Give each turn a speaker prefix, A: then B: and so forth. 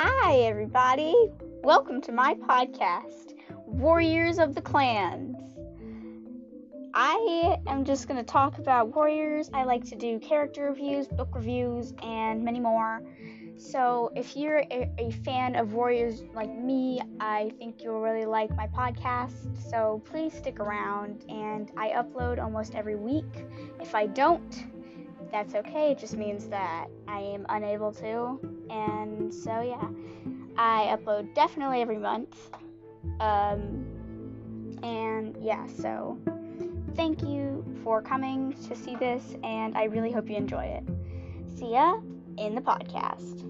A: Hi, everybody. Welcome to my podcast, Warriors of the Clans. I am just going to talk about Warriors. I like to do character reviews, book reviews, and many more. So, if you're a, a, fan of Warriors like me, I think you'll really like my podcast. So, please stick around. And I upload almost every week. If I don't, that's okay. It just means that I am unable to. And so, yeah, I upload definitely every month. Um, and yeah, so thank you for coming to see this, and I really hope you enjoy it. See ya in the podcast.